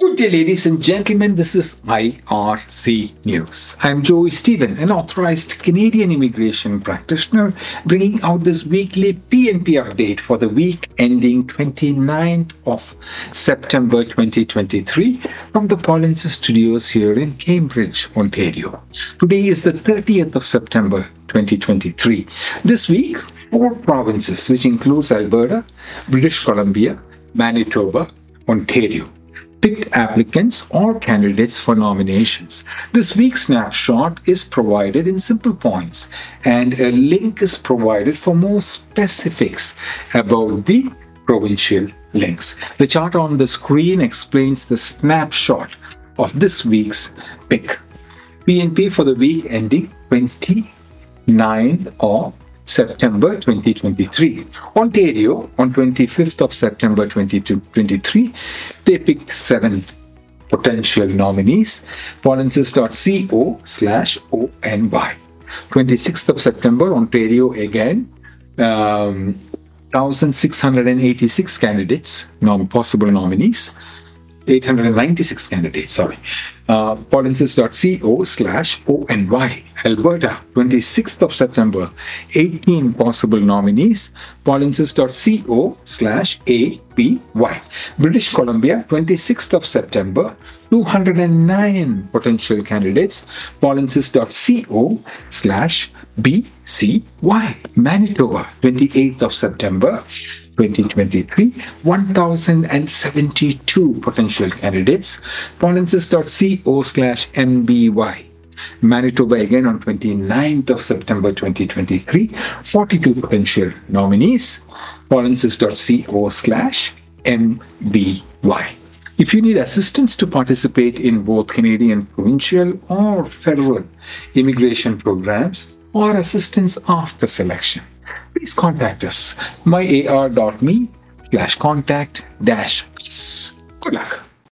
Good day, ladies and gentlemen. This is IRC News. I'm Joy Stephen, an authorized Canadian immigration practitioner, bringing out this weekly PNP update for the week ending 29th of September 2023 from the Polinsys Studios here in Cambridge, Ontario. Today is the 30th of September 2023. This week, four provinces, which includes Alberta, British Columbia, Manitoba, Ontario picked applicants or candidates for nominations. This week's snapshot is provided in simple points, and a link is provided for more specifics about the provincial links. The chart on the screen explains the snapshot of this week's pick. PNP for the week ending 29 of September 2023. Ontario, on 25th of September 2023, they picked seven potential nominees. Polinsys.co slash ONY. 26th of September, Ontario again. Um, 1,686 candidates, nom- possible nominees. 896 candidates, sorry. Uh, polinsys.co slash ONY. Alberta, 26th of September, 18 possible nominees. Polinsys.co slash APY. British Columbia, 26th of September, 209 potential candidates. Polinsys.co slash BCY. Manitoba, 28th of September, 2023, 1,072 potential candidates. Polinsys.co slash MBY. Manitoba again on 29th of September 2023, 42 potential nominees. Polinsys.co slash MBY. If you need assistance to participate in both Canadian provincial or federal immigration programs or assistance after selection, please contact us myar.me slash contact dash. Good luck.